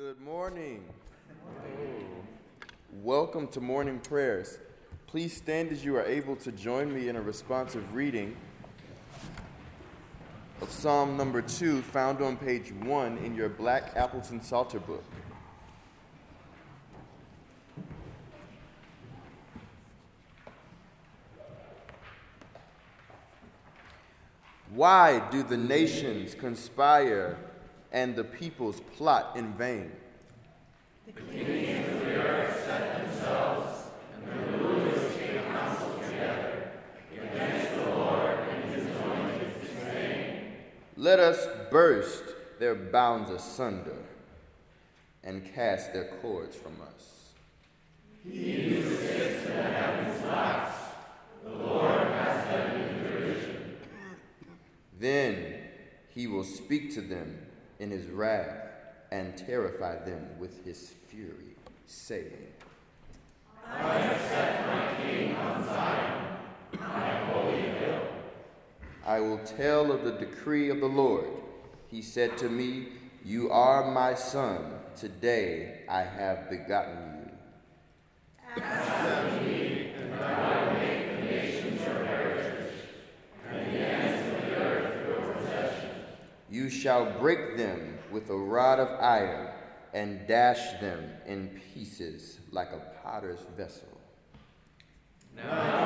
Good morning. Welcome to morning prayers. Please stand as you are able to join me in a responsive reading of Psalm number 2, found on page 1 in your Black Appleton Psalter book. Why do the nations conspire and the peoples plot in vain? The kings of the earth set themselves, and the rulers take counsel together against the Lord and his anointed vain. Let us burst their bounds asunder and cast their cords from us. He who sits in the heavens laughs, the Lord has them in derision. Then he will speak to them in his wrath and terrify them with his fury, saying, I have set my king on Zion, my holy hill. I will tell of the decree of the Lord. He said to me, You are my son. Today I have begotten you. Ask of me, and I will make the nations your heritage, and the ends of the earth your possession. You shall break them with a rod of iron and dash them in pieces like a potter's vessel. Now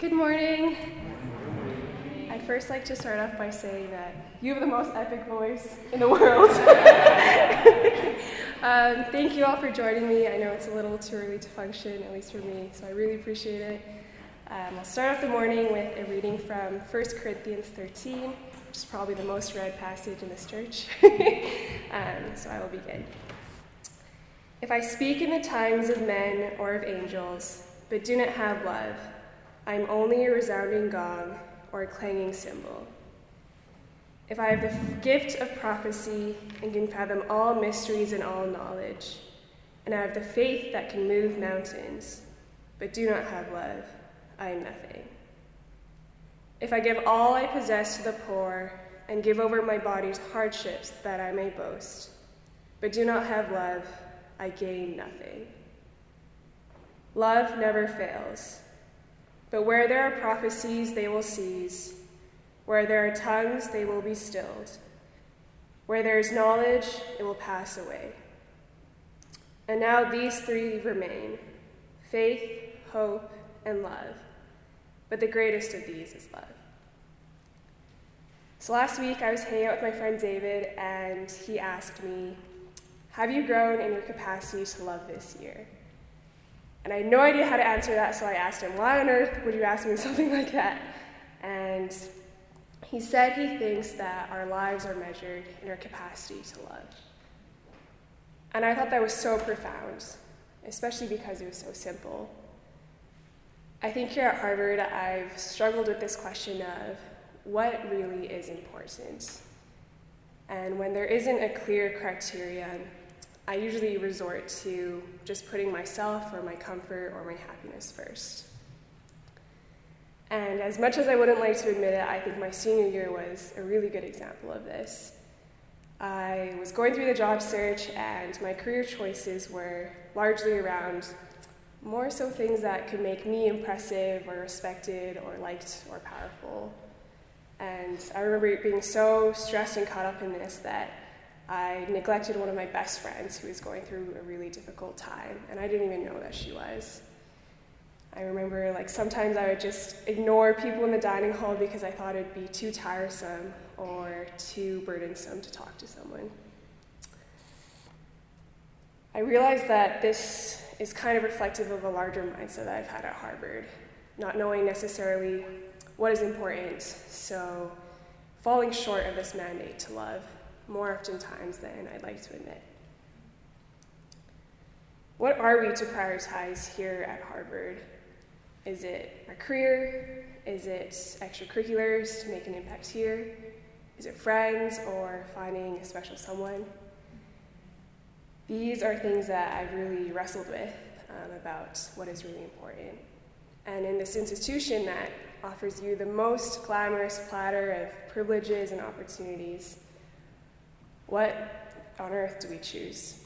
Good morning. I'd first like to start off by saying that you have the most epic voice in the world. um, thank you all for joining me. I know it's a little too early to function, at least for me, so I really appreciate it. Um, I'll start off the morning with a reading from 1 Corinthians 13, which is probably the most read passage in this church. um, so I will begin. If I speak in the tongues of men or of angels, but do not have love, I am only a resounding gong or a clanging cymbal. If I have the gift of prophecy and can fathom all mysteries and all knowledge, and I have the faith that can move mountains, but do not have love, I am nothing. If I give all I possess to the poor and give over my body to hardships that I may boast, but do not have love, I gain nothing. Love never fails. But where there are prophecies, they will cease. Where there are tongues, they will be stilled. Where there is knowledge, it will pass away. And now these three remain faith, hope, and love. But the greatest of these is love. So last week, I was hanging out with my friend David, and he asked me, Have you grown in your capacity to love this year? And I had no idea how to answer that, so I asked him, Why on earth would you ask me something like that? And he said he thinks that our lives are measured in our capacity to love. And I thought that was so profound, especially because it was so simple. I think here at Harvard, I've struggled with this question of what really is important. And when there isn't a clear criterion, I usually resort to just putting myself or my comfort or my happiness first. And as much as I wouldn't like to admit it, I think my senior year was a really good example of this. I was going through the job search, and my career choices were largely around more so things that could make me impressive or respected or liked or powerful. And I remember being so stressed and caught up in this that I neglected one of my best friends who was going through a really difficult time, and I didn't even know that she was. I remember, like, sometimes I would just ignore people in the dining hall because I thought it'd be too tiresome or too burdensome to talk to someone. I realized that this is kind of reflective of a larger mindset that I've had at Harvard, not knowing necessarily what is important, so falling short of this mandate to love more oftentimes than I'd like to admit. What are we to prioritize here at Harvard? Is it our career? Is it extracurriculars to make an impact here? Is it friends or finding a special someone? These are things that I've really wrestled with um, about what is really important. And in this institution that offers you the most glamorous platter of privileges and opportunities, what on earth do we choose?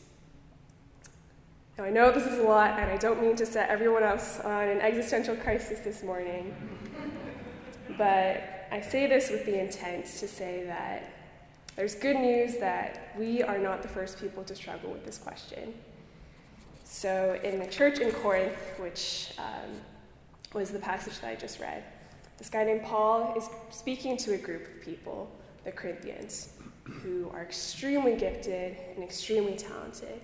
Now, I know this is a lot, and I don't mean to set everyone else on an existential crisis this morning, but I say this with the intent to say that there's good news that we are not the first people to struggle with this question. So, in the church in Corinth, which um, was the passage that I just read, this guy named Paul is speaking to a group of people, the Corinthians who are extremely gifted and extremely talented.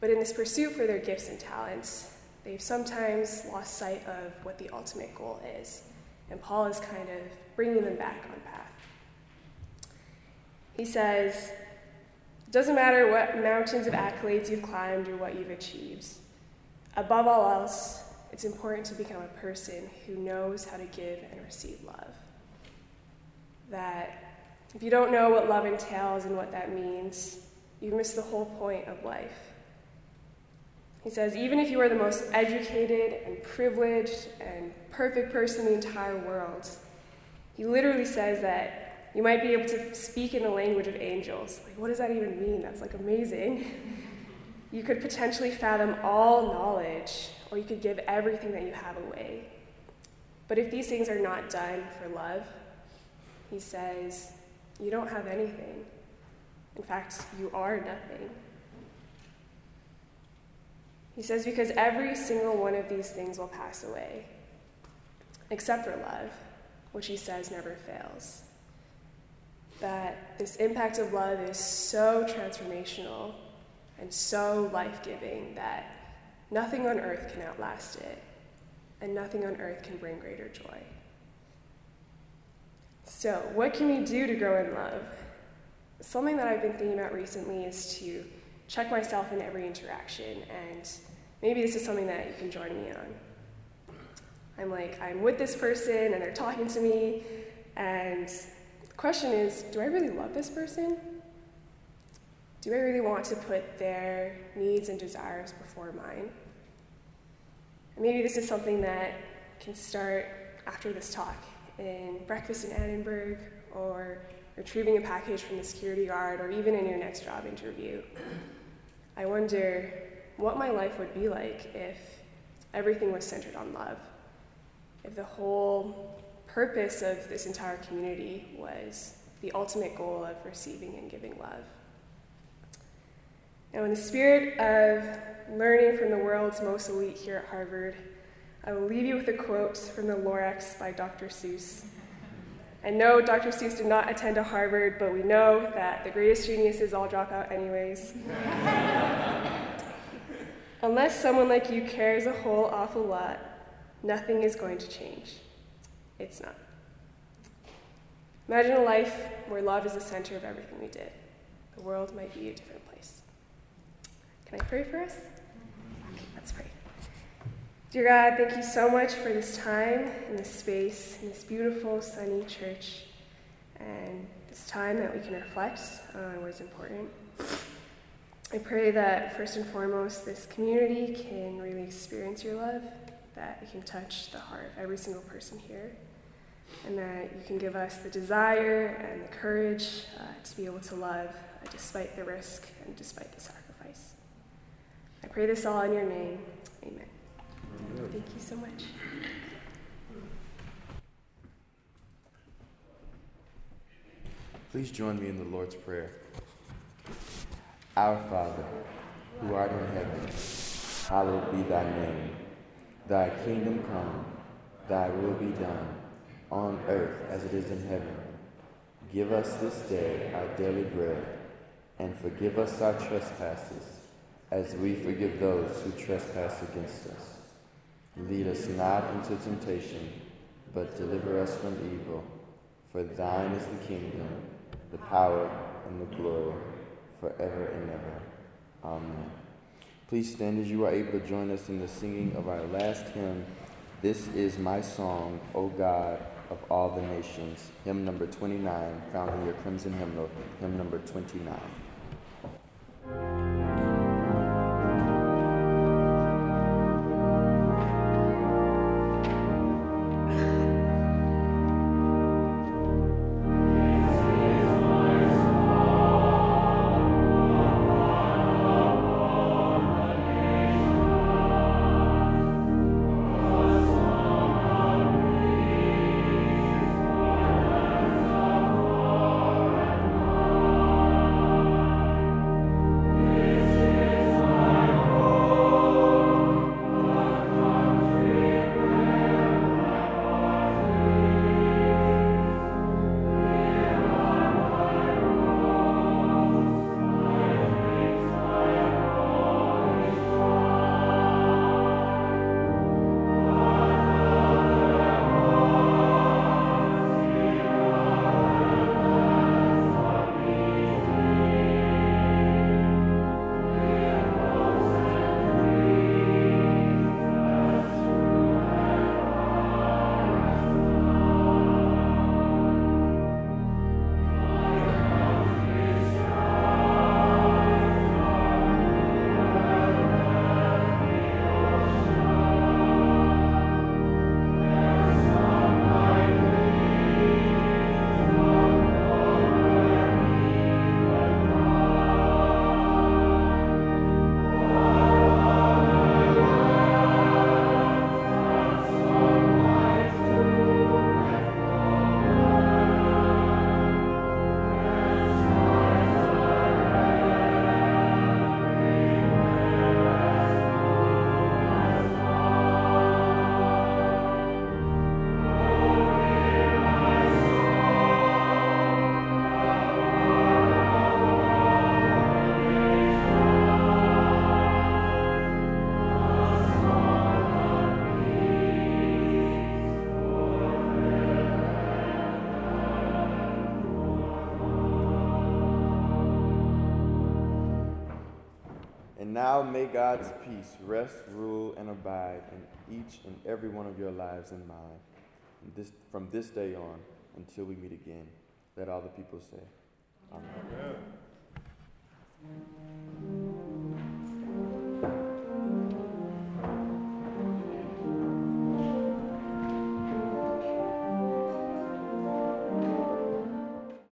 But in this pursuit for their gifts and talents, they've sometimes lost sight of what the ultimate goal is. And Paul is kind of bringing them back on path. He says, It doesn't matter what mountains of accolades you've climbed or what you've achieved. Above all else, it's important to become a person who knows how to give and receive love. That if you don't know what love entails and what that means, you miss the whole point of life. He says, even if you are the most educated and privileged and perfect person in the entire world, he literally says that you might be able to speak in the language of angels. Like, what does that even mean? That's like amazing. You could potentially fathom all knowledge, or you could give everything that you have away. But if these things are not done for love, he says, you don't have anything. In fact, you are nothing. He says, because every single one of these things will pass away. except for love, which he says never fails. That this impact of love is so transformational and so life giving that nothing on earth can outlast it, and nothing on earth can bring greater joy. So, what can we do to grow in love? Something that I've been thinking about recently is to check myself in every interaction, and maybe this is something that you can join me on. I'm like, I'm with this person, and they're talking to me, and the question is do I really love this person? Do I really want to put their needs and desires before mine? And maybe this is something that can start after this talk in breakfast in Annenberg or retrieving a package from the security guard or even in your next job interview. I wonder what my life would be like if everything was centered on love, if the whole purpose of this entire community was the ultimate goal of receiving and giving love. Now, in the spirit of learning from the world's most elite here at Harvard, I will leave you with a quote from the Lorax by Dr. Seuss. And no, Dr. Seuss did not attend to Harvard, but we know that the greatest geniuses all drop out anyways. Unless someone like you cares a whole awful lot, nothing is going to change. It's not. Imagine a life where love is the center of everything we did. The world might be a different place. Can I pray for us? Okay, let's pray. Dear God, thank you so much for this time and this space in this beautiful, sunny church, and this time that we can reflect on what's important. I pray that first and foremost, this community can really experience your love, that it can touch the heart of every single person here, and that you can give us the desire and the courage uh, to be able to love uh, despite the risk and despite the sacrifice. I pray this all in your name. Amen. Thank you so much. Please join me in the Lord's Prayer. Our Father, who art in heaven, hallowed be thy name. Thy kingdom come, thy will be done, on earth as it is in heaven. Give us this day our daily bread, and forgive us our trespasses, as we forgive those who trespass against us Lead us not into temptation, but deliver us from evil. For thine is the kingdom, the power, and the glory, forever and ever. Amen. Please stand as you are able to join us in the singing of our last hymn, This is My Song, O God of all the nations. Hymn number 29, found in your crimson hymnal, hymn number 29. And now may God's peace rest, rule, and abide in each and every one of your lives and mine. And this, from this day on until we meet again, let all the people say, Amen. Amen.